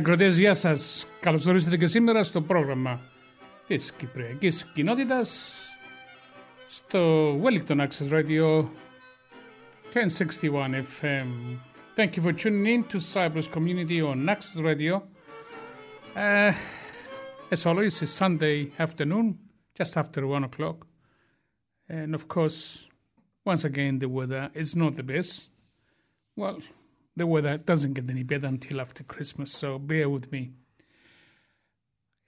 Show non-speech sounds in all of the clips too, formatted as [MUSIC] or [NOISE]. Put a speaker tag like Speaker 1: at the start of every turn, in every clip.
Speaker 1: Φίλοι ακροτές, γεια σας. Καλώς ορίσατε και σήμερα στο πρόγραμμα της Κυπριακής Κοινότητας στο Wellington Access Radio 1061 FM. Thank you for tuning in to Cyprus Community on Access Radio. Uh, as always, it's Sunday afternoon, just after one o'clock. And of course, once again, the weather is not the best. Well, the weather doesn't get any better until after Christmas, so bear with me.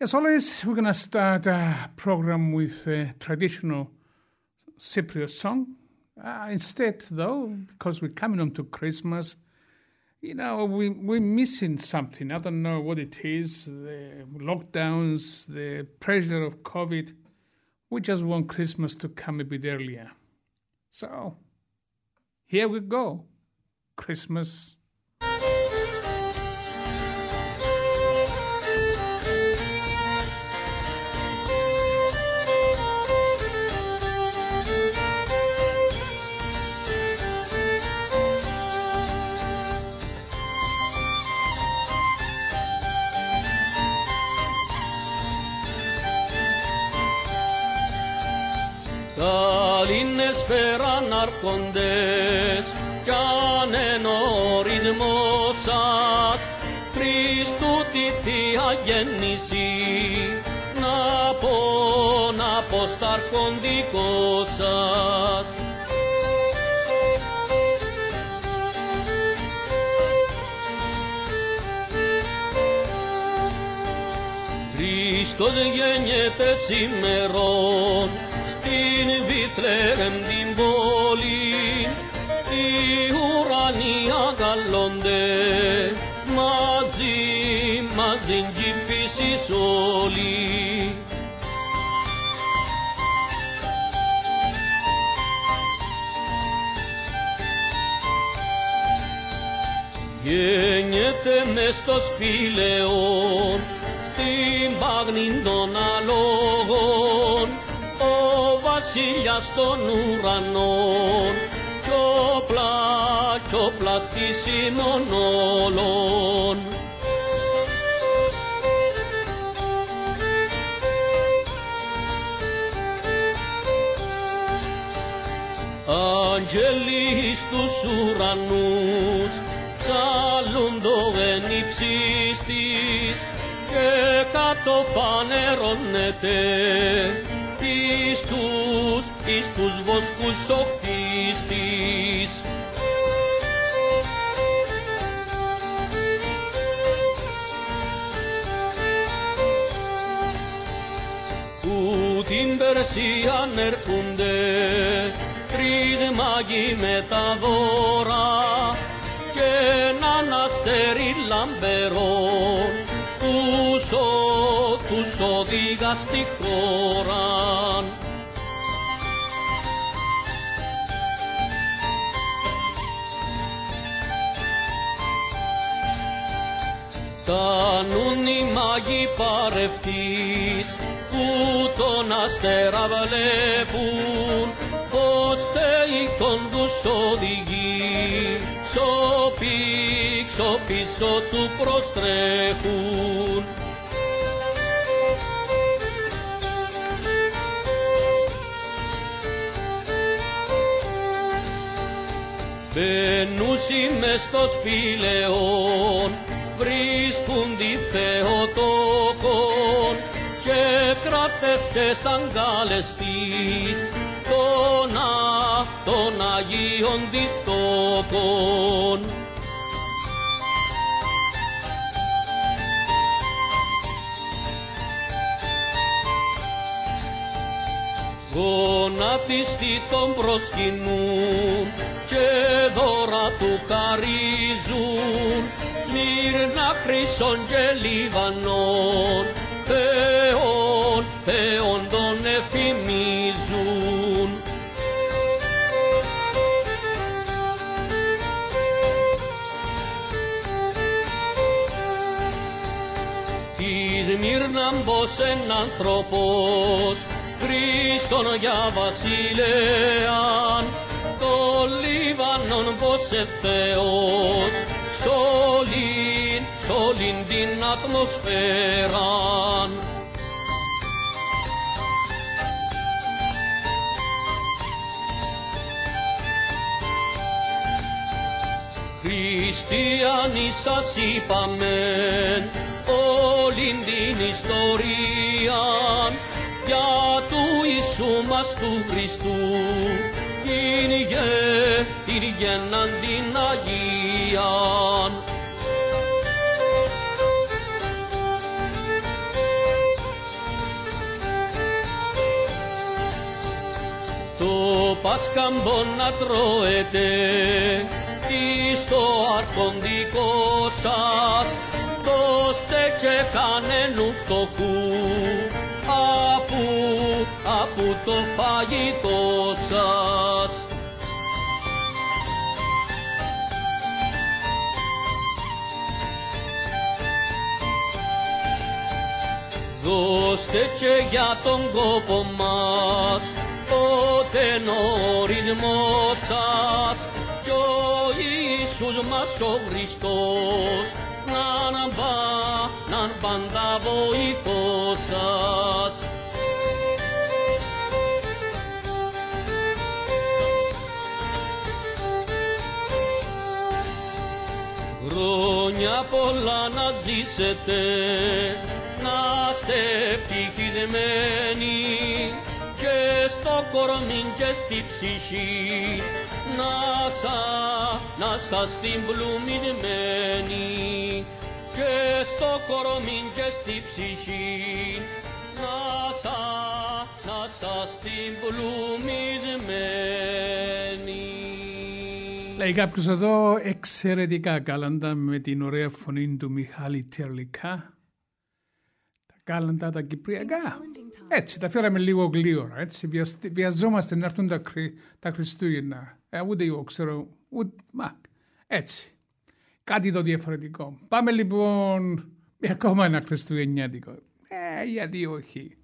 Speaker 1: As always, we're going to start a program with a traditional Cypriot song. Uh, instead, though, because we're coming on to Christmas, you know, we, we're missing something. I don't know what it is the lockdowns, the pressure of COVID. We just want Christmas to come a bit earlier. So, here we go. Christmas.
Speaker 2: Al inesperar con Θεία γέννηση να πω, να πω στα αρχοντικό σας. Χριστός γεννιέται σήμερον στην Βιθλεέμ φύση όλη. Γεννιέται μες στο σπήλαιο στην πάγνη των αλόγων ο βασιλιάς των ουρανών κι όπλα, κι όπλα στήσιμων όλων. Ουρανούς ψαλούν το εν υψίστης και κάτω φανερώνεται εις τους, εις τους βοσκούς οχτίστης. Που την Περσίαν έρχονται τρεις μάγοι με τα δώρα και έναν αστέρι λαμπερόν τους, ο, τους οδηγά στη χώρα. Κάνουν οι μάγοι παρευτής που τον αστέρα βλέπουν πως θεϊκόν τους οδηγεί σοπί, πίσω του προστρέχουν. Μπαίνουσι μες στο σπήλαιον, βρίσκουν τη Θεοτόκον και κρατέστε σαν καλεστής των, εικόνα των Αγίων Διστόκων. Γονατιστή τον προσκυνούν και δώρα του χαρίζουν μύρνα χρυσών και λιβανών θεών, θεών των εφημείων. Μύρναν πως εν άνθρωπος χρήσον για βασιλέαν το Λίβανον πως ε Θεός σ' όλην, την ατμοσφαίραν. Χριστιανοί σας είπαμεν όλην την ιστορία για του Ιησού μας του Χριστού Κύριε, Κύριε ναν την Αγίαν. Το Πασκαμπον να τρώετε εις το αρχοντικό σας το στέκε κανένους φτωχού απού, απού το φαγητό σας. Δώστε και για τον κόπο μας ο τενορισμός σας κι ο Ιησούς μας ο Χριστός να μπα, να πάντα βοηθός σας. Χρόνια πολλά να ζήσετε, να είστε ευτυχισμένοι και στο κορμί και στη ψυχή να σα, να σας την πλουμιδμένη και στο κορμί και στη ψυχή να σα, να σας την πλουμιδμένη.
Speaker 1: Λέει κάποιος εδώ εξαιρετικά κάλαντα με την ωραία φωνή του Μιχάλη Τερλικά. Τα κάλαντα τα κυπριακά. Έτσι, τα φέραμε λίγο γλύωρα. Έτσι, βιαζόμαστε να έρθουν τα, τα Χριστούγεννα. Ε, ούτε εγώ ξέρω, ούτε, μα, έτσι. Κάτι το διαφορετικό. Πάμε λοιπόν με [LAUGHS] ακόμα ένα Χριστουγεννιάτικο. Ε, γιατί όχι.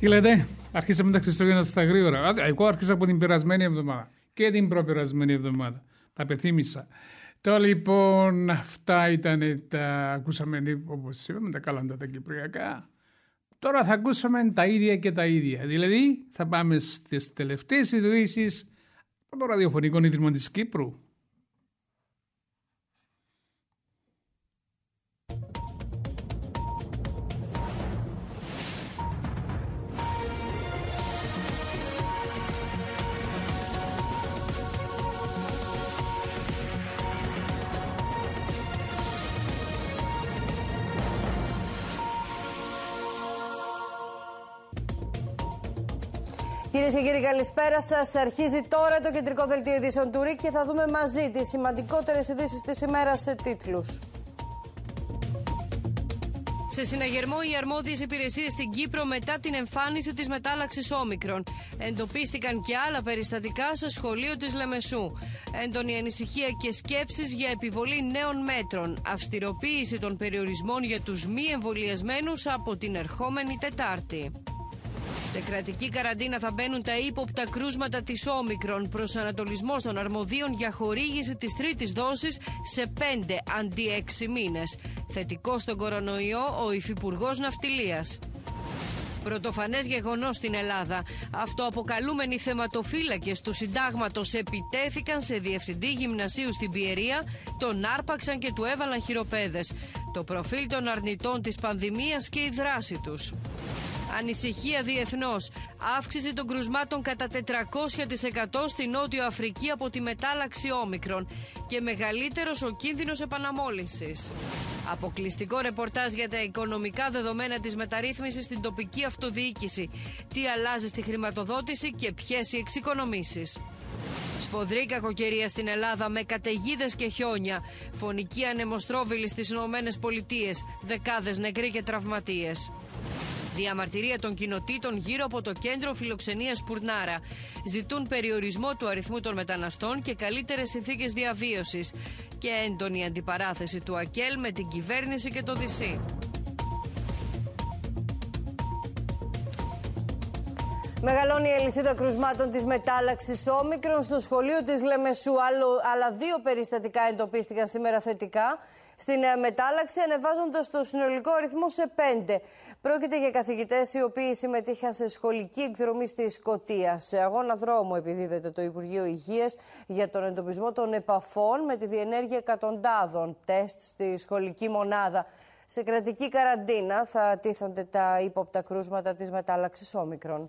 Speaker 1: Τι λέτε, αρχίσαμε τα Χριστούγεννα στα γρήγορα. Εγώ άρχισα από την περασμένη εβδομάδα και την προπερασμένη εβδομάδα. Τα πεθύμησα. Τώρα λοιπόν αυτά ήταν τα ακούσαμε όπως είπαμε τα καλάντα τα κυπριακά. Τώρα θα ακούσαμε τα ίδια και τα ίδια. Δηλαδή θα πάμε στις τελευταίες ειδοποιήσεις από το ραδιοφωνικό ίδρυμα της Κύπρου.
Speaker 3: Κυρίες και κύριοι, καλησπέρα σας. Αρχίζει τώρα το κεντρικό δελτίο ειδήσεων του ΡΙΚ και θα δούμε μαζί τις σημαντικότερες ειδήσεις της ημέρας σε τίτλους. Σε συναγερμό οι αρμόδιες υπηρεσίες στην Κύπρο μετά την εμφάνιση της μετάλλαξης Όμικρον. Εντοπίστηκαν και άλλα περιστατικά στο σχολείο της Λεμεσού. Έντονη ανησυχία και σκέψεις για επιβολή νέων μέτρων. Αυστηροποίηση των περιορισμών για τους μη εμβολιασμένους από την ερχόμενη Τετάρτη. Σε κρατική καραντίνα θα μπαίνουν τα ύποπτα κρούσματα της Όμικρον. Προσανατολισμός των αρμοδίων για χορήγηση της τρίτης δόσης σε 5 αντί 6 μήνες. Θετικός στον κορονοϊό ο Υφυπουργός Ναυτιλίας. Πρωτοφανές γεγονός στην Ελλάδα. Αυτοαποκαλούμενοι θεματοφύλακες του συντάγματος επιτέθηκαν σε διευθυντή γυμνασίου στην Πιερία, τον άρπαξαν και του έβαλαν χειροπέδες. Το προφίλ των αρνητών της πανδημίας και η δράση τους. Ανησυχία διεθνώς. Αύξηση των κρουσμάτων κατά 400% στην Νότιο Αφρική από τη μετάλλαξη όμικρον και μεγαλύτερος ο κίνδυνος επαναμόλυνσης. Αποκλειστικό ρεπορτάζ για τα οικονομικά δεδομένα της μεταρρύθμισης στην τοπική αυτοδιοίκηση. Τι αλλάζει στη χρηματοδότηση και ποιες οι εξοικονομήσεις. Σφοδρή κακοκαιρία στην Ελλάδα με καταιγίδες και χιόνια. Φωνική ανεμοστρόβιλη στις Ηνωμένες Πολιτείες. Δεκάδες νεκροί και τραυματίες. Διαμαρτυρία των κοινοτήτων γύρω από το κέντρο φιλοξενίας Πουρνάρα. Ζητούν περιορισμό του αριθμού των μεταναστών και καλύτερες συνθήκες διαβίωσης. Και έντονη αντιπαράθεση του ΑΚΕΛ με την κυβέρνηση και το ΔΥΣΥ. Μεγαλώνει η αλυσίδα κρουσμάτων της μετάλλαξης όμικρον στο σχολείο της Λεμεσού. Άλλο, άλλα δύο περιστατικά εντοπίστηκαν σήμερα θετικά στην ε, μετάλλαξη, ανεβάζοντας το συνολικό αριθμό σε πέντε. Πρόκειται για καθηγητές οι οποίοι συμμετείχαν σε σχολική εκδρομή στη Σκωτία. Σε αγώνα δρόμου επιδίδεται το Υπουργείο Υγείας για τον εντοπισμό των επαφών με τη διενέργεια εκατοντάδων τεστ στη σχολική μονάδα. Σε κρατική καραντίνα θα τίθονται τα ύποπτα κρούσματα της μετάλλαξης όμικρον.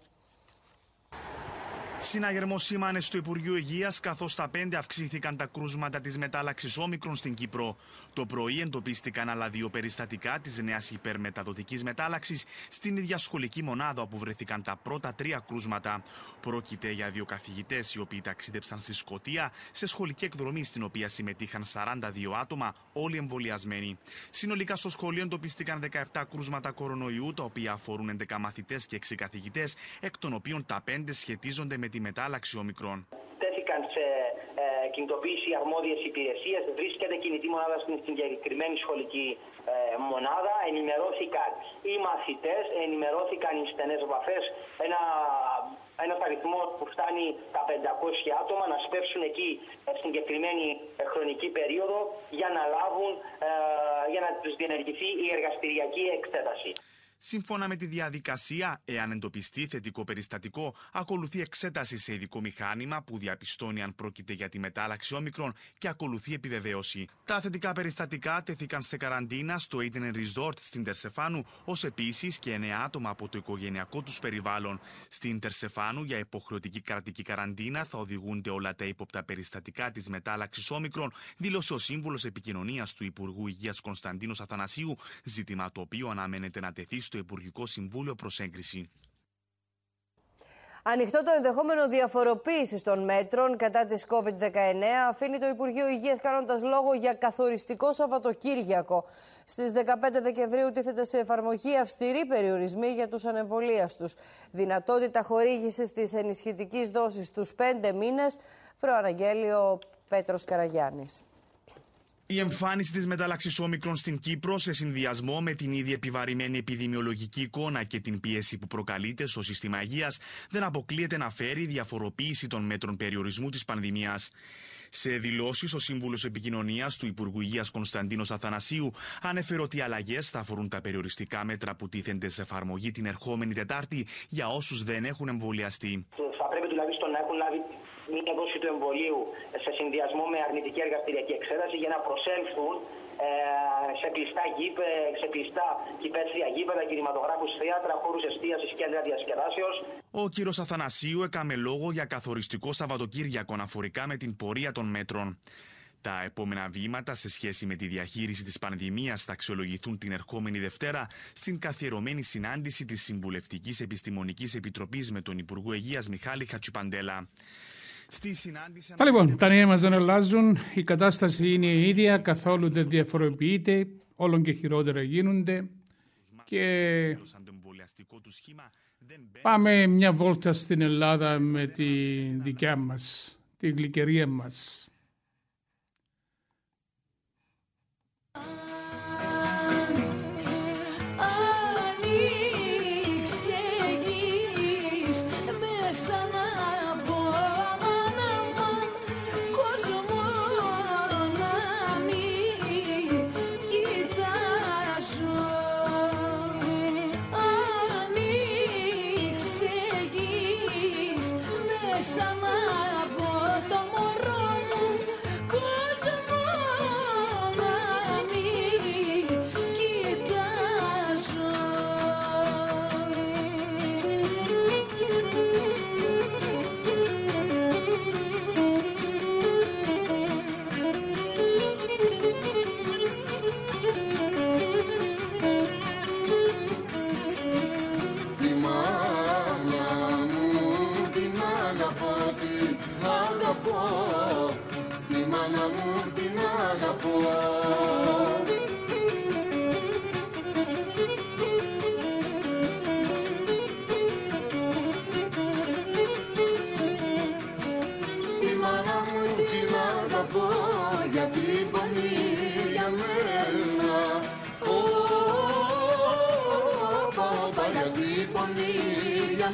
Speaker 4: Συναγερμό σήμανες στο Υπουργείο Υγείας, καθώς στα πέντε αυξήθηκαν τα κρούσματα της μετάλλαξης όμικρον στην Κύπρο. Το πρωί εντοπίστηκαν άλλα δύο περιστατικά της νέας υπερμεταδοτικής μετάλλαξης στην ίδια σχολική μονάδα όπου βρεθήκαν τα πρώτα τρία κρούσματα. Πρόκειται για δύο καθηγητές οι οποίοι ταξίδεψαν στη Σκωτία σε σχολική εκδρομή στην οποία συμμετείχαν 42 άτομα, όλοι εμβολιασμένοι. Συνολικά στο σχολείο εντοπίστηκαν 17 κρούσματα κορονοϊού, τα οποία αφορούν 11 μαθητές και 6 καθηγητές, εκ των οποίων τα 5 σχετίζονται με τη μετάλλαξη ομικρών.
Speaker 5: Τέθηκαν σε ε, κινητοποίηση αρμόδιες υπηρεσίες. Βρίσκεται κινητή μονάδα στην συγκεκριμένη σχολική ε, μονάδα. Ενημερώθηκαν οι μαθητές, ενημερώθηκαν οι στενές επαφές. Ένα ένας αριθμός που φτάνει τα 500 άτομα να σπεύσουν εκεί ε, στην συγκεκριμένη ε, χρονική περίοδο για να λάβουν, για να τους διενεργηθεί η εργαστηριακή εξέταση.
Speaker 4: Σύμφωνα με τη διαδικασία, εάν εντοπιστεί θετικό περιστατικό, ακολουθεί εξέταση σε ειδικό μηχάνημα που διαπιστώνει αν πρόκειται για τη μετάλλαξη όμικρον και ακολουθεί επιβεβαίωση. Τα θετικά περιστατικά τέθηκαν σε καραντίνα στο Aiden Resort στην Τερσεφάνου, ως επίσης και 9 άτομα από το οικογενειακό τους περιβάλλον. Στην Τερσεφάνου, για υποχρεωτική κρατική καραντίνα, θα οδηγούνται όλα τα ύποπτα περιστατικά της μετάλλαξης όμικρον, δήλωσε ο σύμβουλος επικοινωνίας του Υπουργού Υγείας Κωνσταντίνος Αθανασίου, ζήτημα το οποίο αναμένεται να τεθεί στο Υπουργικό Συμβούλιο προς έγκριση.
Speaker 6: Ανοιχτό το ενδεχόμενο διαφοροποίησης των μέτρων κατά της COVID-19 αφήνει το Υπουργείο Υγείας κάνοντας λόγο για καθοριστικό Σαββατοκύριακο. Στις 15 Δεκεμβρίου τίθεται σε εφαρμογή αυστηρή περιορισμή για τους ανεμβολίαστου. Δυνατότητα χορήγησης της ενισχυτικής δόσης στους 5 μήνες, προαναγγέλει ο Πέτρος Καραγιάννης.
Speaker 4: Η εμφάνιση της μεταλλαξής όμικρον στην Κύπρο σε συνδυασμό με την ήδη επιβαρημένη επιδημιολογική εικόνα και την πίεση που προκαλείται στο σύστημα υγείας δεν αποκλείεται να φέρει διαφοροποίηση των μέτρων περιορισμού της πανδημίας. Σε δηλώσεις, ο Σύμβουλος Επικοινωνίας του Υπουργού Υγείας Κωνσταντίνος Αθανασίου ανέφερε ότι οι αλλαγές θα αφορούν τα περιοριστικά μέτρα που τίθενται σε εφαρμογή την ερχόμενη Τετάρτη για όσους δεν έχουν εμβολιαστεί.
Speaker 5: Θα πρέπει τουλάχιστον να έχουν λάβει μια δόση του εμβολίου σε συνδυασμό με αρνητική εργαστηριακή εξέταση για να προσέλθουν ε, σε κλειστά γήπε, σε κλειστά κυπέτσια γήπεδα, κινηματογράφους, θέατρα, χώρους εστίασης, κέντρα διασκεδάσεως.
Speaker 4: Ο κύριος Αθανασίου έκαμε λόγο για καθοριστικό Σαββατοκύριακο αναφορικά με την πορεία των μέτρων. Τα επόμενα βήματα σε σχέση με τη διαχείριση της πανδημίας θα αξιολογηθούν την ερχόμενη Δευτέρα στην καθιερωμένη συνάντηση της Συμβουλευτικής Επιστημονικής Επιτροπής με τον Υπουργό Υγείας Μιχάλη Χατσουπαντέλα. Στη συνάντηση...
Speaker 7: Τα λοιπόν, τα νέα μας δεν αλλάζουν, η κατάσταση είναι η ίδια, καθόλου δεν διαφοροποιείται, όλων και χειρότερα γίνονται. Και πάμε μια βόλτα στην Ελλάδα με τη δικιά μας, τη γλυκερία μας. πω για την πονή για μένα Ω, για την για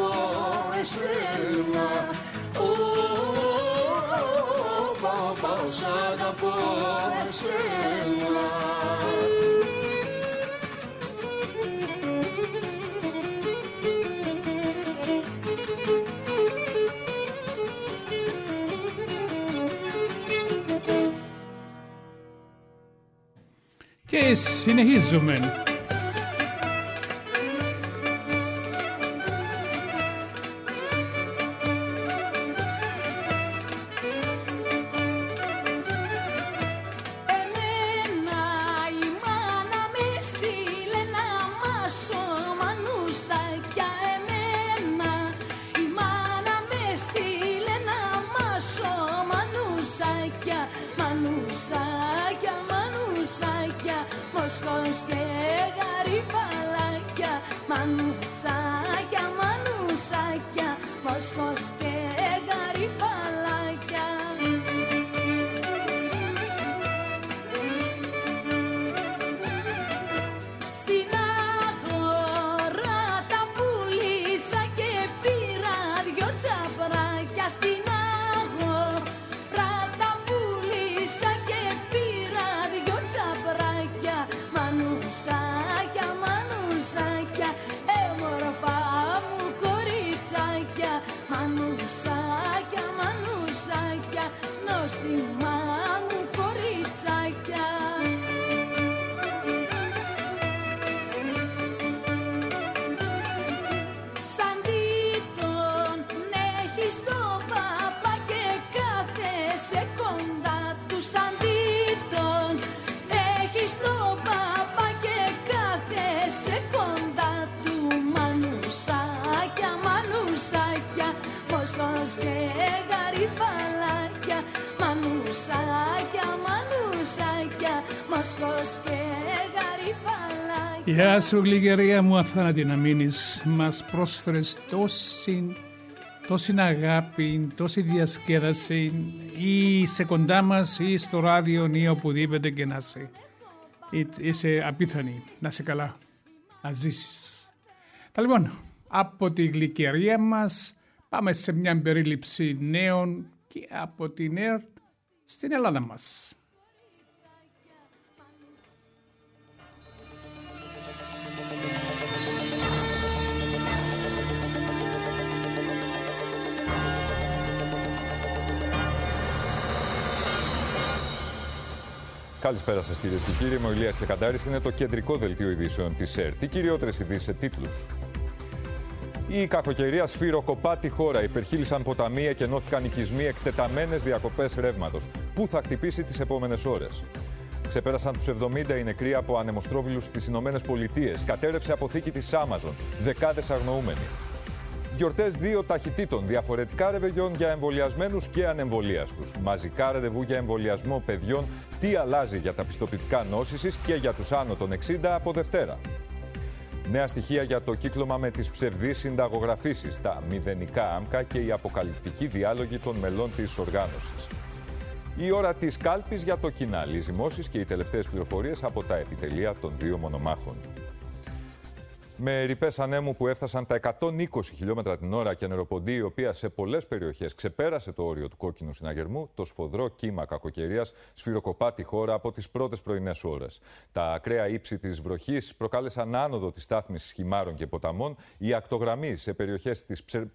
Speaker 7: συνεχίζουμε. Μανουσάκια, μανουσάκια Μοσχός και γαριφαλάκια νόστιμα μου μανουσάκια, μοσχός και γαριφαλάκια
Speaker 1: Γεια σου γλυκερία μου αθάνατη να μείνεις. Μας πρόσφερες τόση, τόση αγάπη, τόση διασκέδαση ή σε κοντά μας ή στο ράδιο ή οπουδήποτε και να είσαι. Εί- Είσαι απίθανη, να είσαι καλά, να ζήσεις. Τα λοιπόν, από τη γλυκερία μας πάμε σε μια περίληψη νέων και από την ΕΡΤ στην Ελλάδα μας.
Speaker 8: Καλησπέρα σας κυρίες και κύριοι. Είμαι ο Ηλίας Κεκαντάρη. Είναι το κεντρικό δελτίο ειδήσεων της ΕΡΤ. Οι κυριότερες ειδήσεις σε τίτλους. Η κακοκαιρία σφυροκοπά τη χώρα. Υπερχείλησαν ποταμοί και ενώθηκαν οικισμοί εκτεταμένες διακοπές ρεύματος. Πού θα χτυπήσει τις επόμενες ώρες; Ξεπέρασαν τους 70 οι νεκροί από ανεμοστρόβιλους στις Ηνωμένες Πολιτείες. Κατέρευσε αποθήκη της Amazon. Δεκάδες αγνοούμενοι. Γιορτές δύο ταχυτήτων. Διαφορετικά ρεβεγιόν για εμβολιασμένους και ανεμβολίαστους. Μαζικά ραντεβού για εμβολιασμό παιδιών. Τι αλλάζει για τα πιστοποιητικά νόσησης και για τους άνω των 60 από Δευτέρα. Νέα στοιχεία για το κύκλωμα με τις ψευδείς συνταγογραφήσεις, τα μηδενικά άμκα και οι αποκαλυπτικοί διάλογοι των μελών της οργάνωσης. Η ώρα της κάλπης για το κοινάλ, οι ζυμώσεις και οι τελευταίες πληροφορίες από τα επιτελεία των δύο μονομάχων. Με ρηπές ανέμου που έφτασαν τα 120 χιλιόμετρα την ώρα και νεροποντή, η οποία σε πολλές περιοχές ξεπέρασε το όριο του κόκκινου συναγερμού, το σφοδρό κύμα κακοκαιρίας σφυροκοπά τη χώρα από τις πρώτες πρωινές ώρες. Τα ακραία ύψη της βροχής προκάλεσαν άνοδο της στάθμης χυμάρων και ποταμών. Η ακτογραμμή σε περιοχές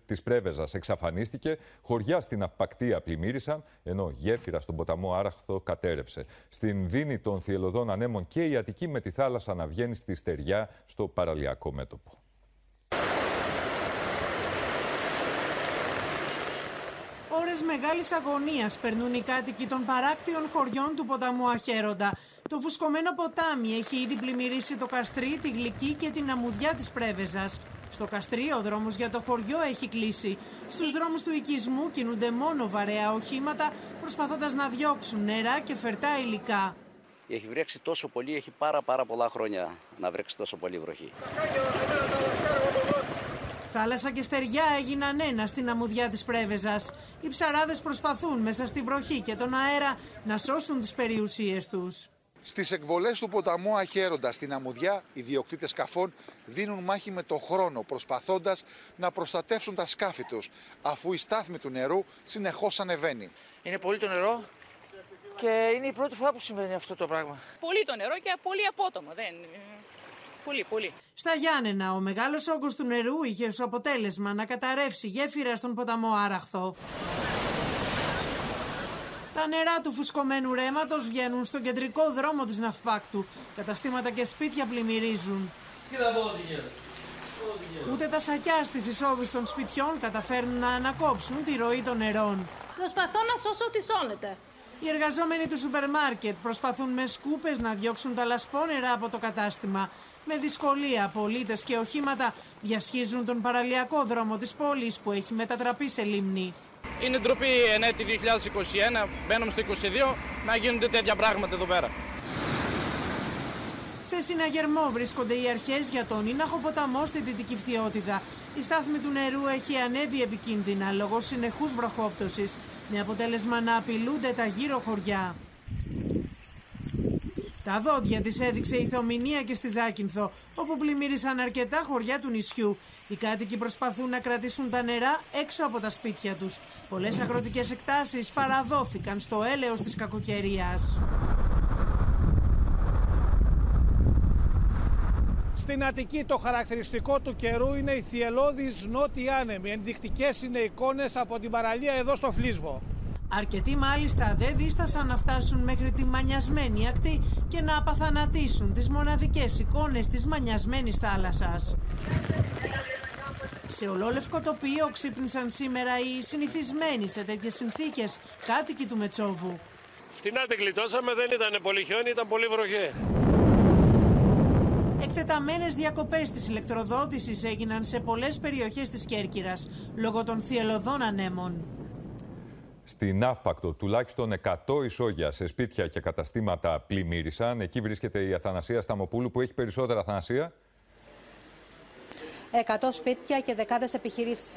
Speaker 8: της Πρέβεζας εξαφανίστηκε. Χωριά στην Αυπακτία πλημμύρισαν, ενώ γέφυρα στον ποταμό Άραχθο κατέρευσε. Στην δίνη των θυελωδών ανέμων και η Αττική με τη θάλασσα να βγαίνει στη στεριά στο παραλιακό μέτωπο.
Speaker 9: Ώρες μεγάλης αγωνίας περνούν οι κάτοικοι των παράκτιων χωριών του ποταμού Αχέροντα. Το φουσκωμένο ποτάμι έχει ήδη πλημμυρίσει το Καστρί, τη Γλυκή και την αμμουδιά της Πρέβεζας. Στο Καστρί ο δρόμος για το χωριό έχει κλείσει. Στους δρόμους του οικισμού κινούνται μόνο βαρέα οχήματα προσπαθώντας να διώξουν νερά και φερτά υλικά.
Speaker 10: Έχει βρέξει τόσο πολύ, έχει πάρα πάρα πολλά χρόνια να βρέξει τόσο πολύ βροχή.
Speaker 9: Θάλασσα και στεριά έγιναν ένα στην αμμουδιά της Πρέβεζας. Οι ψαράδες προσπαθούν μέσα στη βροχή και τον αέρα να σώσουν τις περιουσίες τους.
Speaker 11: Στις εκβολές του ποταμού Αχέροντα στην Αμμουδιά, οι διοκτήτες σκαφών δίνουν μάχη με το χρόνο, προσπαθώντας να προστατεύσουν τα σκάφη τους, αφού η στάθμη του νερού συνεχώς ανεβαίνει.
Speaker 12: Είναι πολύ το νερό και είναι η πρώτη φορά που συμβαίνει αυτό το πράγμα.
Speaker 13: Πολύ το νερό και πολύ απότομο. Δεν... Πολύ, πολύ.
Speaker 9: Στα Γιάννενα, ο μεγάλος όγκος του νερού είχε ως αποτέλεσμα να καταρρεύσει γέφυρα στον ποταμό Άραχθο. Τα νερά του φουσκωμένου ρέματος βγαίνουν στον κεντρικό δρόμο της Ναυπάκτου. Καταστήματα και σπίτια πλημμυρίζουν.
Speaker 12: Τι θα πω,
Speaker 9: Ούτε τα σακιά στις εισόδους των σπιτιών καταφέρνουν να ανακόψουν τη ροή των νερών.
Speaker 14: Προσπαθώ να σώσω ό,τι σώνεται.
Speaker 9: Οι εργαζόμενοι του σούπερ μάρκετ προσπαθούν με σκούπες να διώξουν τα λασπόνερα από το κατάστημα. Με δυσκολία, πολίτες και οχήματα διασχίζουν τον παραλιακό δρόμο της πόλης που έχει μετατραπεί σε λίμνη.
Speaker 15: Είναι ντροπή εν έτη 2021, μπαίνουμε στο 2022, να γίνονται τέτοια πράγματα εδώ πέρα.
Speaker 9: Σε συναγερμό βρίσκονται οι αρχές για τον Ίναχο ποταμό στη Δυτική Φθιώτιδα. Η στάθμη του νερού έχει ανέβει επικίνδυνα λόγω συνεχούς βροχόπτωσης, με αποτέλεσμα να απειλούνται τα γύρω χωριά. Τα δόντια της έδειξε η Θομηνία και στη Ζάκυνθο, όπου πλημμύρισαν αρκετά χωριά του νησιού. Οι κάτοικοι προσπαθούν να κρατήσουν τα νερά έξω από τα σπίτια τους. Πολλές αγροτικές εκτάσεις παραδόθηκαν στο έλεος της κακοκαιρίας.
Speaker 16: Στην Αττική το χαρακτηριστικό του καιρού είναι οι θυελώδεις νότιοι άνεμοι. Ενδεικτικές είναι εικόνες από την παραλία εδώ στο Φλίσβο.
Speaker 9: Αρκετοί μάλιστα δεν δίστασαν να φτάσουν μέχρι τη μανιασμένη ακτή και να απαθανατήσουν τις μοναδικές εικόνες της μανιασμένης θάλασσας. Σε ολόλευκο τοπίο ξύπνησαν σήμερα οι συνηθισμένοι σε τέτοιες συνθήκες κάτοικοι του Μετσόβου.
Speaker 17: Φτηνά την γλιτώσαμε, δεν ήταν πολύ χιόνι, ήταν πολύ βροχέ.
Speaker 9: Εκτεταμένες διακοπές της ηλεκτροδότησης έγιναν σε πολλές περιοχές της Κέρκυρας λόγω των θυελωδών ανέμων.
Speaker 8: Στην Ναύπακτο, τουλάχιστον 100 ισόγεια σε σπίτια και καταστήματα πλημμύρισαν. Εκεί βρίσκεται η Αθανασία Σταμοπούλου που έχει περισσότερα Αθανασία.
Speaker 18: 100 σπίτια και δεκάδες επιχειρήσεις,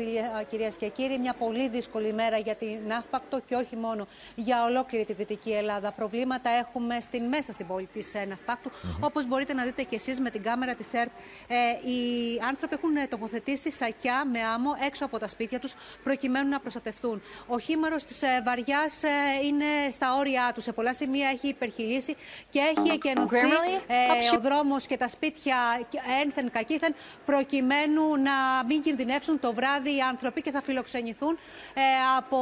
Speaker 18: κυρίες και κύριοι. Μια πολύ δύσκολη μέρα για την Ναύπακτο και όχι μόνο για ολόκληρη τη Δυτική Ελλάδα. Προβλήματα έχουμε στην μέσα στην πόλη της ε, Ναύπακτου. Mm -hmm. Όπως μπορείτε να δείτε και εσείς με την κάμερα της ΕΡΤ, ε, οι άνθρωποι έχουν τοποθετήσει σακιά με άμμο έξω από τα σπίτια τους προκειμένου να προστατευτούν. Ο χήμαρος της ε, βαριάς ε, είναι στα όρια του. Σε πολλά σημεία έχει υπερχιλήσει και έχει εκενωθεί ε, ο δρόμος και τα σπίτια ένθεν κακήθεν προκειμένου να μην κινδυνεύσουν το βράδυ οι άνθρωποι και θα φιλοξενηθούν ε, από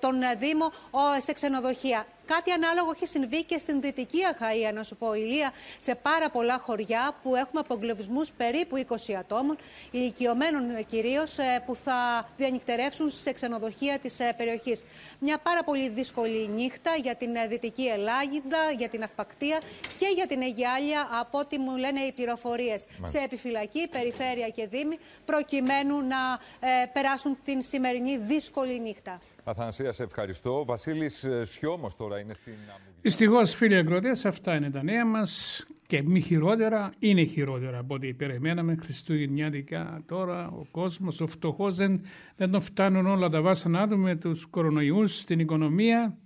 Speaker 18: τον Δήμο σε ξενοδοχεία. Κάτι ανάλογο έχει συμβεί και στην Δυτική Αχαία, να σου πω, Ηλία, σε πάρα πολλά χωριά που έχουμε απογκλωβισμού περίπου 20 ατόμων, ηλικιωμένων κυρίως, ε, που θα διανυκτερεύσουν σε ξενοδοχεία της ε, περιοχής. Μια πάρα πολύ δύσκολη νύχτα για την Δυτική Ελλάγιδα, για την Αυπακτία και για την Αιγιάλια, από ό,τι μου λένε οι πληροφορίες. Σε επιφυλακή, περιφέρεια και δήμη, προκειμένου να ε, περάσουν την σημερινή δύσκολη νύχτα.
Speaker 8: Αθανασία, σε ευχαριστώ. Βασίλης Σιώμος τώρα είναι στην Αμμουδιά.
Speaker 1: Δυστυχώς, φίλοι αγροτέ, αυτά είναι τα νέα μας και μη χειρότερα, είναι χειρότερα από ό,τι περιμέναμε Χριστουγεννιάτικα. Τώρα ο κόσμος, ο φτωχός, δεν, δεν τον φτάνουν όλα τα βάσανά του με τους κορονοϊούς στην οικονομία.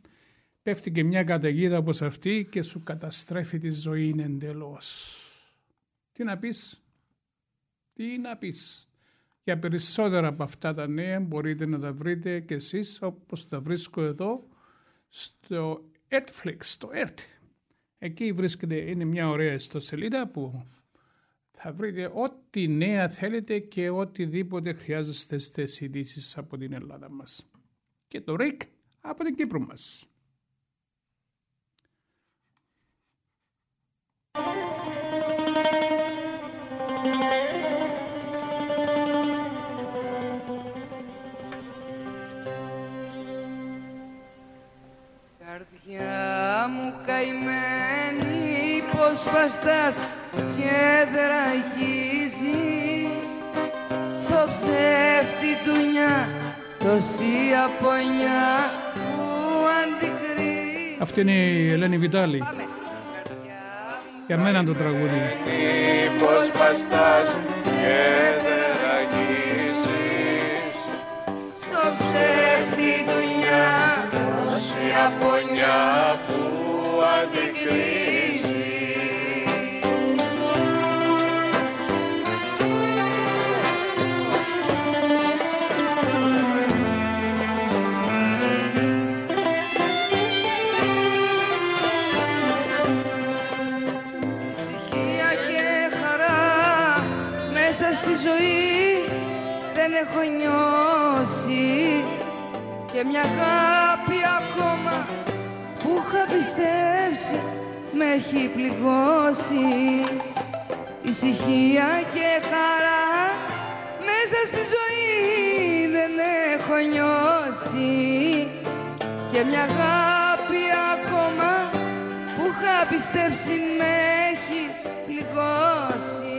Speaker 1: Πέφτει και μια καταιγίδα όπως αυτή και σου καταστρέφει τη ζωή εντελώ. Τι να πεις, τι να πεις; Για περισσότερα από αυτά τα νέα μπορείτε να τα βρείτε και εσείς όπως τα βρίσκω εδώ στο Netflix, στο ERT. Εκεί βρίσκεται, είναι μια ωραία ιστοσελίδα που θα βρείτε ό,τι νέα θέλετε και οτιδήποτε χρειάζεστε στις ειδήσεις από την Ελλάδα μας. Και το ΡΙΚ από την Κύπρο μας.
Speaker 19: Μου καημένη πως βαστάς και δραγίζεις στο ψεύτη νιά τόση απονιά που αντικρίζεις
Speaker 1: Αυτή είναι η Ελένη Βιτάλη. Για μένα το τραγούδι.
Speaker 19: Πως βαστάς και έχω νιώσει. Και μια αγάπη ακόμα που είχα πιστέψει με έχει πληγώσει. Ησυχία και χαρά μέσα στη ζωή δεν έχω νιώσει. Και μια αγάπη ακόμα που είχα πιστέψει με έχει πληγώσει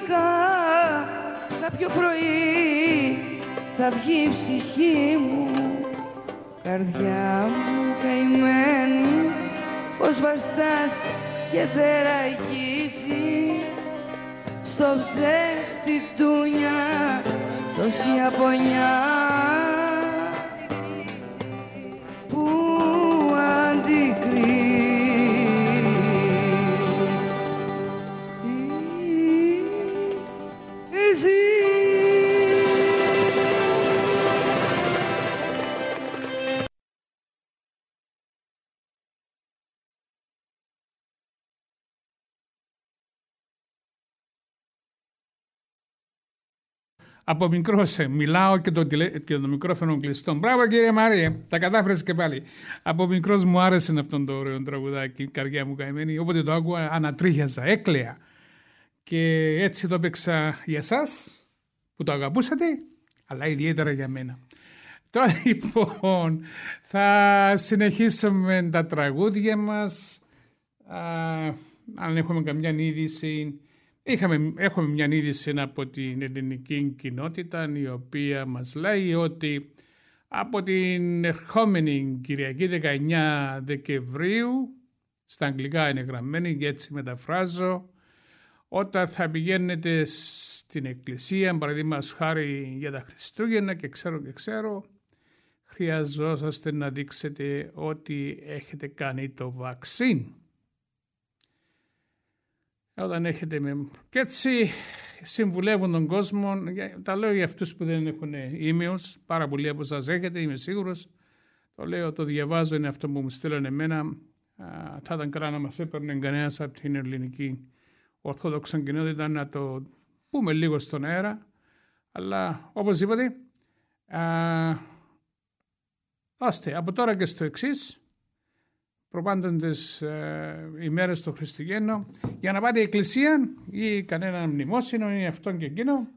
Speaker 19: ξαφνικά κάποιο πρωί θα βγει η ψυχή μου. Καρδιά μου καημένη πως βαστάς και θεραγίζεις. Στο ψεύτη τούνια τόση απονιά
Speaker 1: Από μικρός σε μιλάω και το, τηλε... και το μικρόφωνο κλειστό. Μπράβο κύριε Μαρία, τα κατάφερες και πάλι. Από μικρός μου άρεσε αυτό το ωραίο τραγουδάκι, καρδιά μου καημένη. Όποτε το άκουγα, ανατρίχιαζα, έκλαια. Και έτσι το έπαιξα για εσά που το αγαπούσατε, αλλά ιδιαίτερα για μένα. Τώρα [LAUGHS] λοιπόν θα συνεχίσουμε τα τραγούδια μας. Α, αν έχουμε καμιά είδηση Είχαμε, έχουμε μια είδηση από την ελληνική κοινότητα η οποία μας λέει ότι από την ερχόμενη Κυριακή 19 Δεκεμβρίου στα αγγλικά είναι γραμμένη και έτσι μεταφράζω όταν θα πηγαίνετε στην εκκλησία παραδείγματος χάρη για τα Χριστούγεννα και ξέρω και ξέρω χρειαζόσαστε να δείξετε ότι έχετε κάνει το βαξίν όταν έχετε με... Και έτσι συμβουλεύουν τον κόσμο, τα λέω για αυτούς που δεν έχουν emails, πάρα πολλοί από σας έχετε, είμαι σίγουρος. Το λέω, το διαβάζω, είναι αυτό που μου στείλανε εμένα. Α, θα ήταν καλά να μας έπαιρνε κανένας από την ελληνική ορθόδοξη κοινότητα να το πούμε λίγο στον αέρα. Αλλά οπωσδήποτε, α, δώστε από τώρα και στο εξής προπάντοντες ε, ημέρες του Χριστουγέννου για να πάτε εκκλησία ή κανένα μνημόσυνο ή αυτόν και εκείνο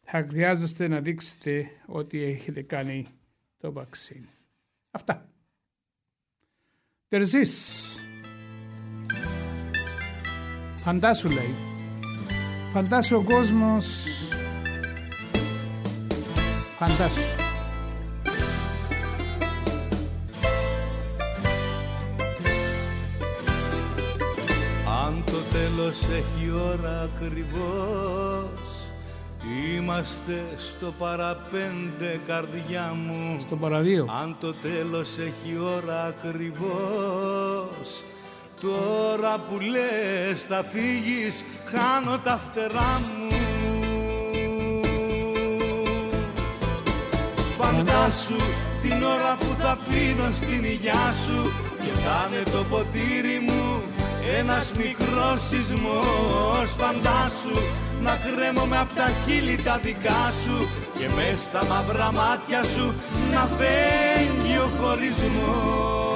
Speaker 1: θα χρειάζεστε να δείξετε ότι έχετε κάνει το βαξίν. Αυτά. Τερζής. Φαντάσου λέει. Φαντάσου ο κόσμος. Φαντάσου.
Speaker 20: Αν το τέλος έχει ώρα ακριβώς Είμαστε στο παραπέντε καρδιά μου.
Speaker 1: Στο παραδείο.
Speaker 20: Αν το τέλος έχει ώρα ακριβώς Τώρα που λες θα φύγεις χάνω τα φτερά μου. Φαντάσου την ώρα που θα πίνω στην υγειά σου Και θα είναι το ποτήρι μου ένας μικρός σεισμός Φαντάσου να κρέμομαι απ' τα χείλη τα δικά σου Και μες στα μαύρα μάτια σου να φέγγει ο χωρισμός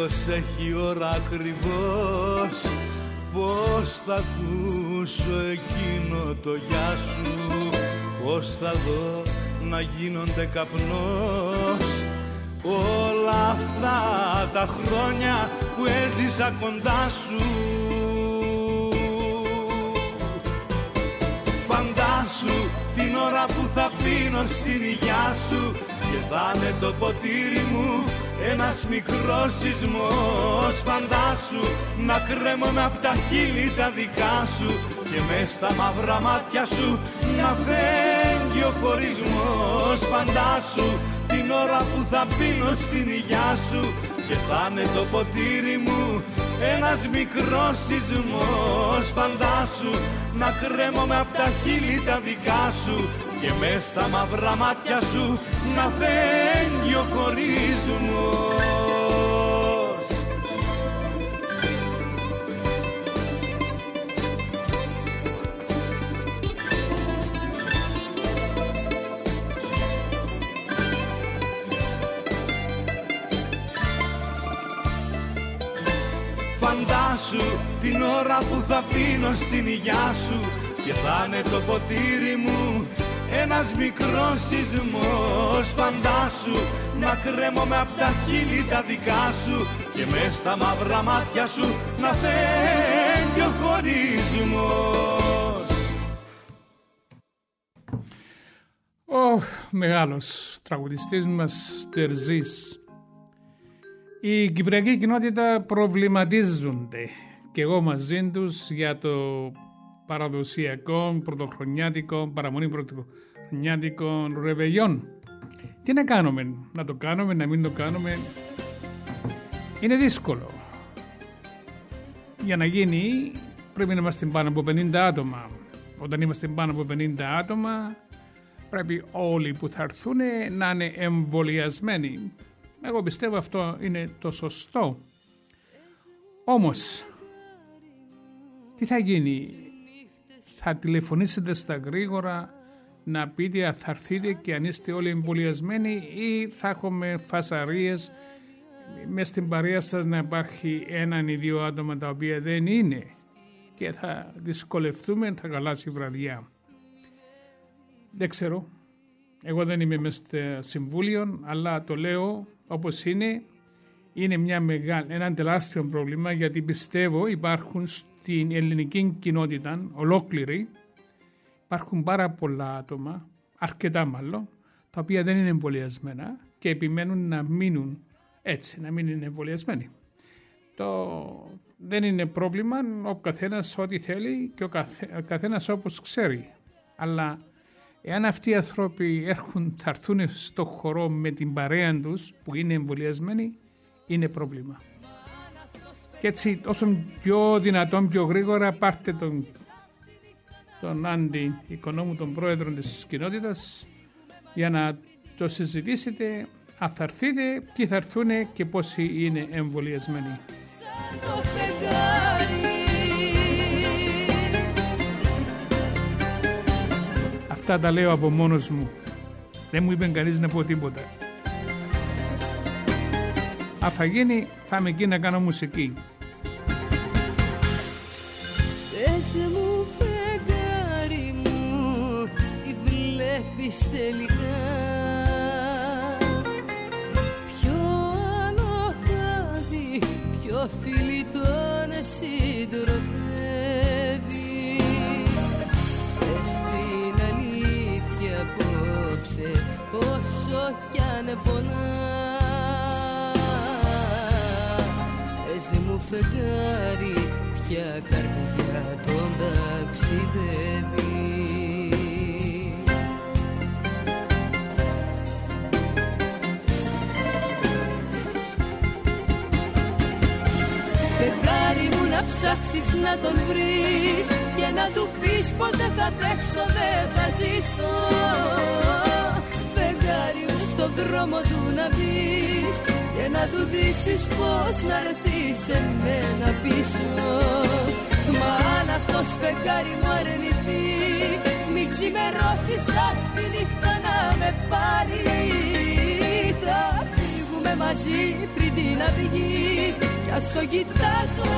Speaker 20: τέλος έχει ώρα ακριβώς. Πώς θα ακούσω εκείνο το γεια σου; Πώς θα δω να γίνονται καπνός; Όλα αυτά τα χρόνια που έζησα κοντά σου. Φαντάσου την ώρα που θα πίνω στην υγειά σου Και θα είναι το ποτήρι μου ένας μικρός σεισμός. Φαντάσου να κρέμομαι απ' τα χείλη τα δικά σου Και μες στα μαύρα μάτια σου να φέγγει ο χωρισμός. Φαντάσου την ώρα που θα πίνω στην υγειά σου Και θα είναι το ποτήρι μου ένας μικρός σεισμός. Φαντάσου να κρέμομαι απ' τα χείλη τα δικά σου και μες στα μαύρα μάτια σου να φαίνει ο χωρισμός. Φαντάσου την ώρα που θα πίνω στην υγειά σου και θα είναι το ποτήρι μου ένας μικρός σεισμός Φαντάσου να κρέμομαι απ' τα χείλη τα δικά σου και μες στα μαύρα μάτια σου να φεύγει ο χωρισμός
Speaker 1: Ο μεγάλος τραγουδιστής μας Τερζής. Η κυπριακή κοινότητα προβληματίζονται και εγώ μαζί τους για το παραδοσιακό, πρωτοχρονιάτικο, παραμονή πρωτοχρονιάτικων ρεβεγιών. Τι να κάνουμε, να το κάνουμε, να μην το κάνουμε; Είναι δύσκολο. Για να γίνει πρέπει να είμαστε πάνω από 50 άτομα. Όταν είμαστε πάνω από 50 άτομα πρέπει όλοι που θα έρθουν να είναι εμβολιασμένοι. Εγώ πιστεύω αυτό είναι το σωστό. Όμως, τι θα γίνει, θα τηλεφωνήσετε στα γρήγορα να πείτε θα έρθείτε και αν είστε όλοι εμβολιασμένοι ή θα έχουμε φασαρίες μες στην παρέα σας να υπάρχει έναν ή δύο άτομα τα οποία δεν είναι και θα δυσκολευτούμε, θα καλάσει η βραδιά. Δεν ξέρω. Εγώ δεν είμαι μες στο συμβούλιο, αλλά το λέω όπως είναι. Είναι μια μεγάλη, ένα τεράστιο πρόβλημα γιατί πιστεύω υπάρχουν στην ελληνική κοινότητα ολόκληρη υπάρχουν πάρα πολλά άτομα, αρκετά μάλλον, τα οποία δεν είναι εμβολιασμένα και επιμένουν να μείνουν έτσι, να μην είναι εμβολιασμένοι. Το δεν είναι πρόβλημα ο καθένας ό,τι θέλει και ο, καθέ, ο καθένας όπως ξέρει. Αλλά Εάν αυτοί οι άνθρωποι έρχουν, θα έρθουν στο χώρο με την παρέα τους που είναι εμβολιασμένοι, είναι πρόβλημα. Και έτσι, όσο πιο δυνατόν, πιο γρήγορα, πάρτε τον, τον Άντι, οικονόμου, τον πρόεδρο της κοινότητας, για να το συζητήσετε, αν θα έρθείτε, ποιοι θα έρθουν και πόσοι είναι εμβολιασμένοι. Αυτά τα λέω από μόνος μου. Δεν μου είπε κανείς να πω τίποτα. Αν θα γίνει, θα είμαι εκεί να κάνω μουσική.
Speaker 21: Πες μου φεγγάρι μου, τι βλέπεις τελικά; Ποιο άλλο χάδι, ποιο φίλι τον συντροφεύει Πες την αλήθεια απόψε, όσο κι αν πονάς φεγγάρι, ποια καρδιά τον ταξιδεύει. Φεγγάρι μου να ψάξεις να τον βρεις Και να του πεις πως δεν θα τρέξω, δεν θα ζήσω. Φεγγάρι μου στο δρόμο του να πεις Και να του δείξεις πως να έρθει σε μένα πίσω. Μα αν αυτός φεγγάρι μου αρνηθεί Μην ξημερώσεις σας τη νύχτα να με πάρει. Θα φύγουμε μαζί πριν την αυγή Κι ας το κοιτάζω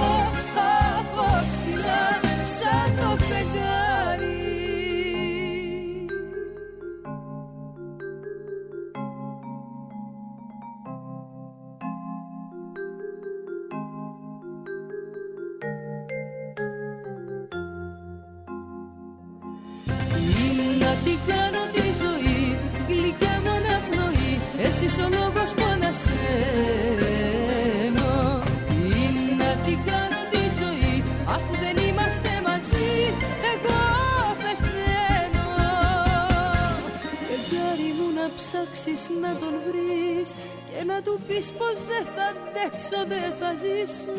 Speaker 21: από ψηλά σαν το φεγγάρι ψάξεις να τον βρεις Και να του πεις πως δεν θα αντέξω, δεν θα ζήσω.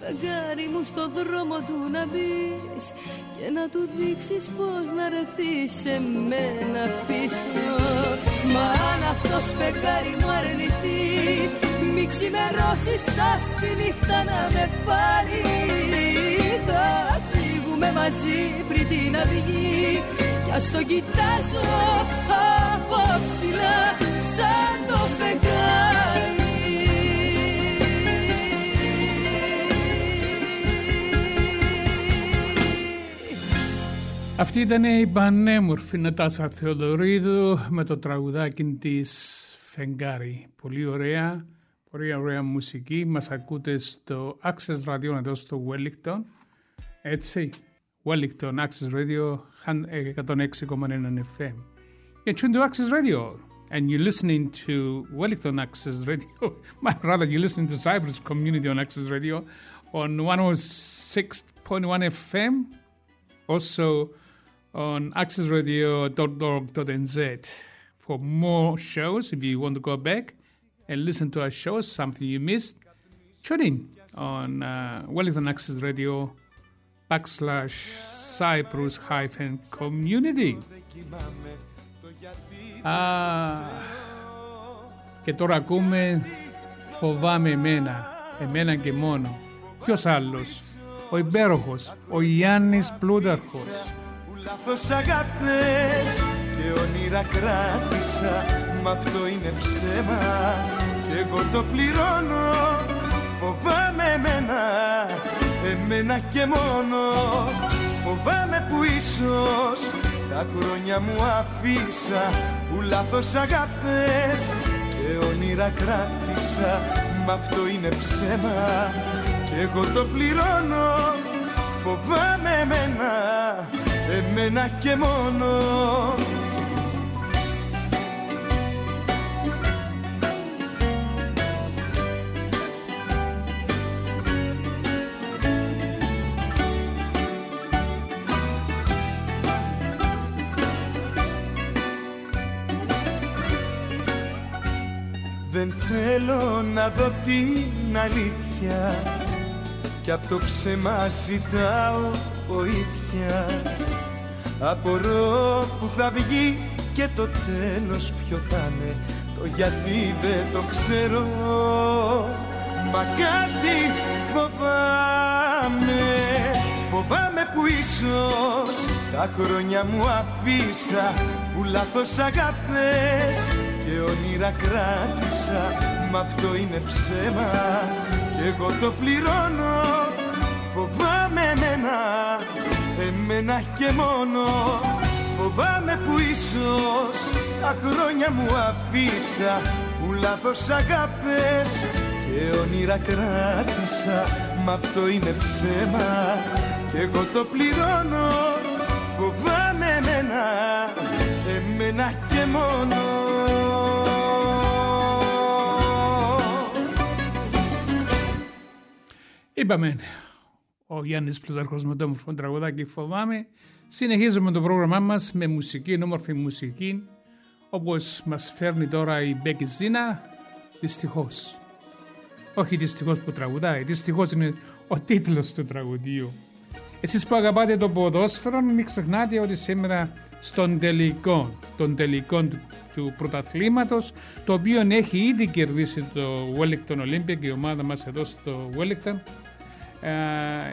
Speaker 21: Φεγγάρι μου στο δρόμο του να μπεις Και να του δείξεις πως να ρεθείς σε μένα πίσω. Μα αν αυτός φεγγάρι μου αρνηθεί Μη ξημερώσεις σας τη νύχτα να με πάρει. Θα φύγουμε μαζί πριν την αυγή Κι ας το κοιτάζω από σαν το φεγγάρι
Speaker 1: Αυτή ήταν η πανέμορφη Νατάσα Θεοδωρίδου με το τραγουδάκι της Φεγγάρι. Πολύ ωραία, πολύ ωραία μουσική. Μας ακούτε στο Access Radio εδώ στο Wellington. Έτσι, Wellington Access Radio 106,1 ε, FM. You're tuned to Access Radio and you're listening to Wellington Access Radio. [LAUGHS] Rather, you're listening to Cyprus Community on Access Radio on 106.1 FM. Also, on accessradio.org.nz for more shows. If you want to go back and listen to our shows, something you missed, tune in on uh, Wellington Access Radio backslash Cyprus hyphen community. Ah, και τώρα ακούμε φοβάμαι εμένα, εμένα και μόνο. Ποιος άλλος, ο υπέροχος, ο Γιάννης Πλούταρχος.
Speaker 20: Λάθος αγάπες και όνειρα κράτησα Μ' αυτό είναι ψέμα και εγώ το πληρώνω Φοβάμαι εμένα, εμένα και μόνο Φοβάμαι που ίσως τα χρόνια μου αφήσα Που λάθος αγάπες και όνειρα κράτησα. Μ' αυτό είναι ψέμα και εγώ το πληρώνω. Φοβάμαι εμένα εμένα και μόνο Δεν θέλω να δω την αλήθεια. Κι απ' το ψέμα ζητάω βοήθεια. Απορώ που θα βγει και το τέλος ποιο θα είναι. Το γιατί δεν το ξέρω. Μα κάτι φοβάμαι. Φοβάμαι που ίσως τα χρόνια μου αφήσα Που λάθος αγάπες και όνειρα κράτησα Μ' αυτό είναι ψέμα. Και εγώ το πληρώνω Φοβάμαι εμένα εμένα και μόνο. Φοβάμαι που ίσως τα χρόνια μου αφήσα Που λάθος αγάπες και όνειρα κράτησα. Μ' αυτό είναι ψέμα. Και εγώ το πληρώνω Φοβάμαι εμένα, εμένα και μόνο
Speaker 1: Είπαμε ο Γιάννης Πλουταρχό με το όμορφο τραγουδάκι Φοβάμαι. Συνεχίζουμε το πρόγραμμά μας με μουσική, όμορφη μουσική, όπως μας φέρνει τώρα η Μπέκη Ζίνα. Δυστυχώς. Όχι δυστυχώς που τραγουδάει, δυστυχώς είναι ο τίτλος του τραγουδίου. Εσείς που αγαπάτε το ποδόσφαιρο, μην ξεχνάτε ότι σήμερα στον τελικό, τον τελικό του, του πρωταθλήματος, το οποίο έχει ήδη κερδίσει το Wellington Olympia και η ομάδα μας εδώ στο Wellington, ε,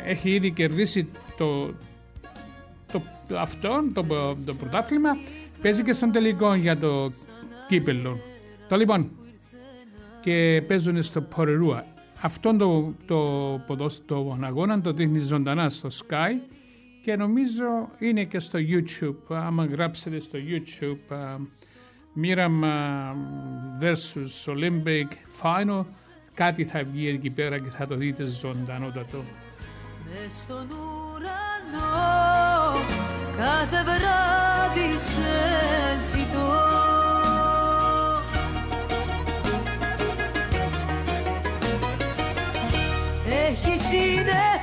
Speaker 1: έχει ήδη κερδίσει το, το, αυτό, το, το πρωτάθλημα, παίζει και στον τελικό για το κύπελο. Το λοιπόν, και παίζουν στο Πορερούα. Αυτό το, το, το αγώνα το δείχνει ζωντανά στο Sky και νομίζω είναι και στο YouTube. Άμα γράψετε στο YouTube uh, Miram versus Olympic Final κάτι θα βγει εκεί πέρα και θα το δείτε ζωντανότατο.
Speaker 22: Μες στον ουρανό κάθε βράδυ σε ζητώ Έχει σύννεφα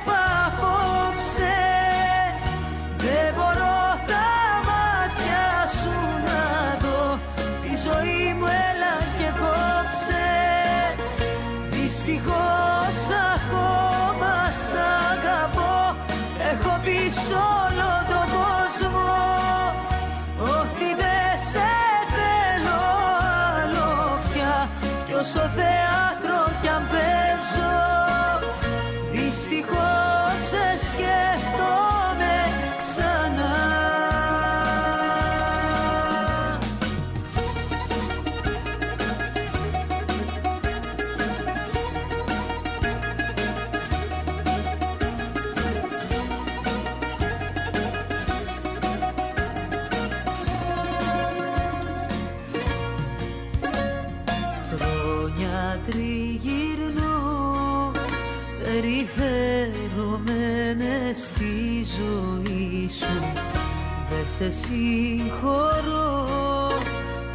Speaker 22: σε συγχωρώ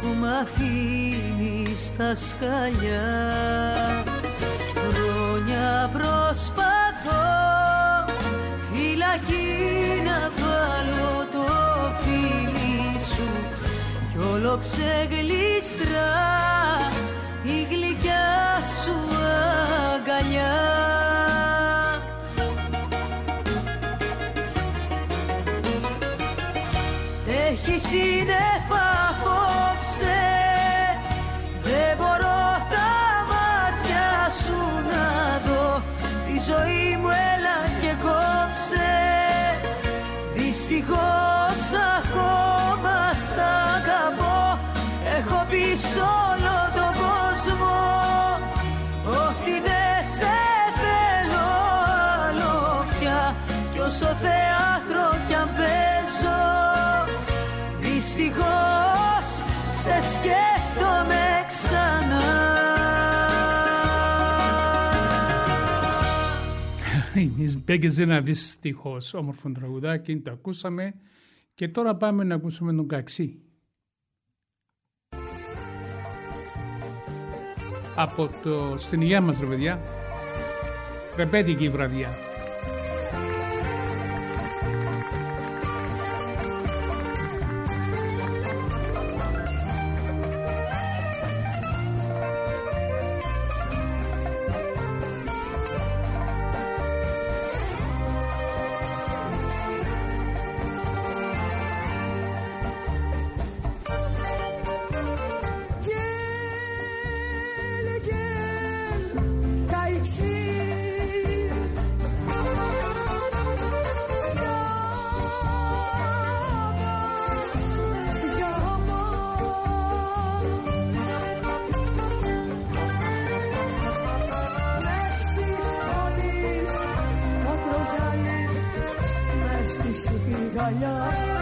Speaker 22: που μ' αφήνεις στα σκαλιά. Χρόνια προσπαθώ φυλακή να βάλω το φίλι σου. Κι όλο ξεγλίστρα
Speaker 23: Είναι μπέγκεζε ένα δυστυχώ όμορφο τραγουδάκι, το ακούσαμε και τώρα πάμε να ακούσουμε τον Καξί. Από το στην υγεία μας ρε παιδιά, ρεπέτικη βραδιά.
Speaker 22: 呀。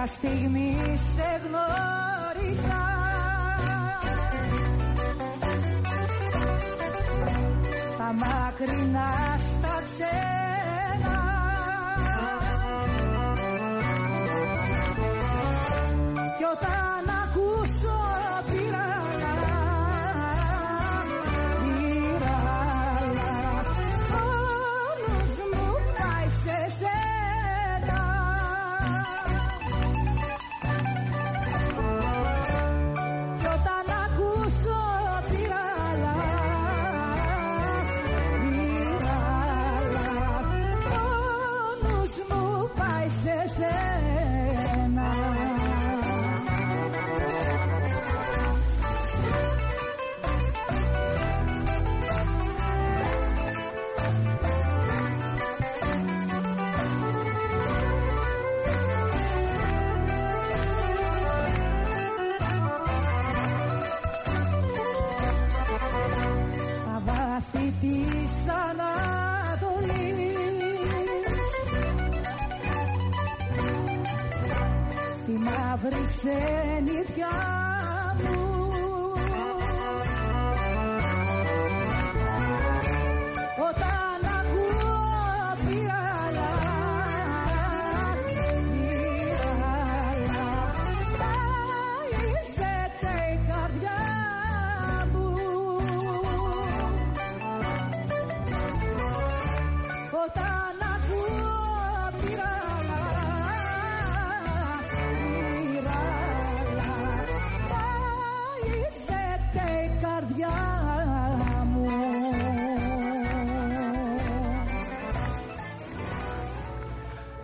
Speaker 24: Τέτοια στιγμή σε γνώρισα. Στα μακρινά στα ξένα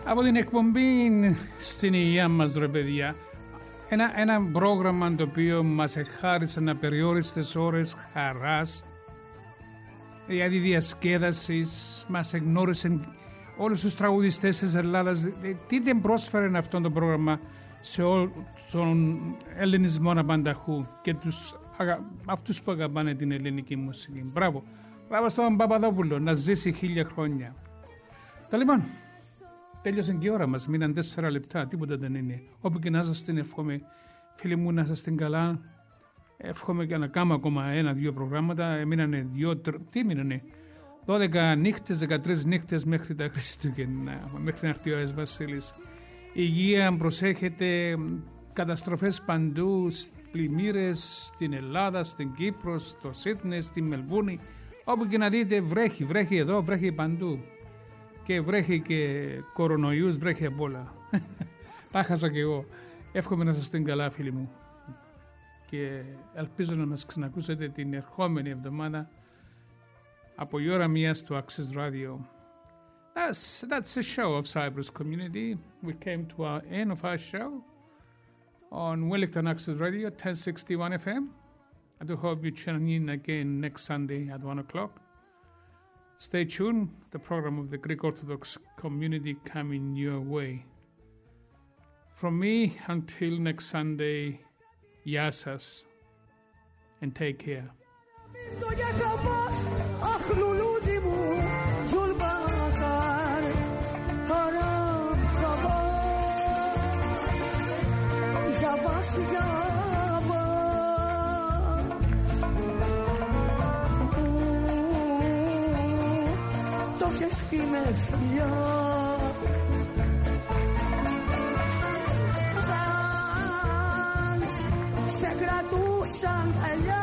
Speaker 1: Από την εκπομπή στην υγεία μας ρε παιδιά ένα, ένα πρόγραμμα το οποίο μας εχάρισε απεριόριστες ώρες χαράς δηλαδή διασκέδασης μας εγνώρισε όλους τους τραγουδιστές της Ελλάδας Ε, τι δεν πρόσφερε αυτό το πρόγραμμα σε όλο τον ελληνισμό απανταχού και τους, αγα, αυτούς που αγαπάνε την ελληνική μουσική. Μπράβο. Μπράβο στον Παπαδόπουλο να ζήσει χίλια χρόνια. Τα λοιπόν, τέλειωσε και η ώρα μας. Μείναν τέσσερα λεπτά, τίποτα δεν είναι. Όπου και να είστε, εύχομαι φίλοι μου να είστε καλά. Εύχομαι και να κάνουμε ακόμα ένα-δύο προγράμματα. Μείνανε δύο, τρ... τι μείνανε; 12 νύχτες, 13 νύχτες μέχρι τα Χριστούγεννα, μέχρι να έρθει ο Άης Βασίλης. Υγεία, προσέχετε, καταστροφές παντού, πλημμύρες στην Ελλάδα, στην Κύπρο, στο Σίτνε, στη Μελβούνη. Όπου και να δείτε βρέχει, βρέχει εδώ, βρέχει παντού. Και βρέχει και κορονοϊούς, βρέχει απ' όλα. Τα χάσα και εγώ. Εύχομαι να είστε καλά φίλοι μου. Και ελπίζω να μας ξανακούσετε την ερχόμενη εβδομάδα από η ώρα μία στο Access Radio. That's, that's the show of Cyprus community. We came to our end of our show on Wellington Access Radio, 1061 FM. I do hope you tune in again next Sunday at 1 o'clock. Stay tuned, the program of the Greek Orthodox community coming your way. From me until next Sunday, Yasas, and take care.
Speaker 24: Το έχεις πει με φιλιά, σαν σε κρατούσαν παλιά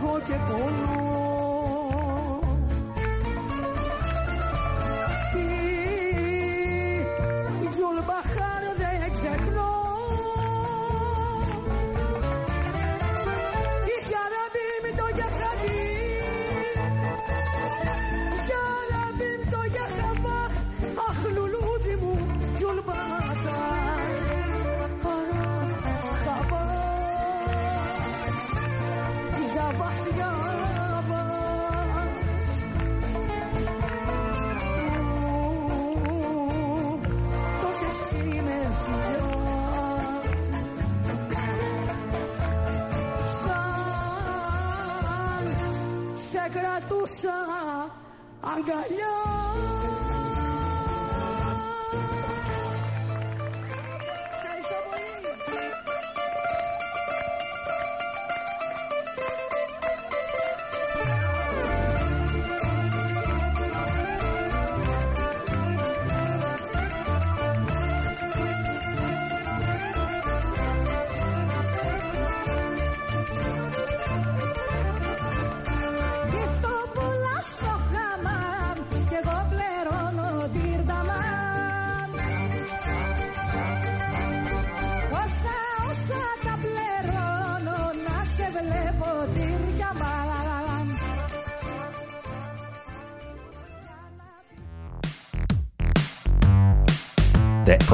Speaker 23: Khó 路 σε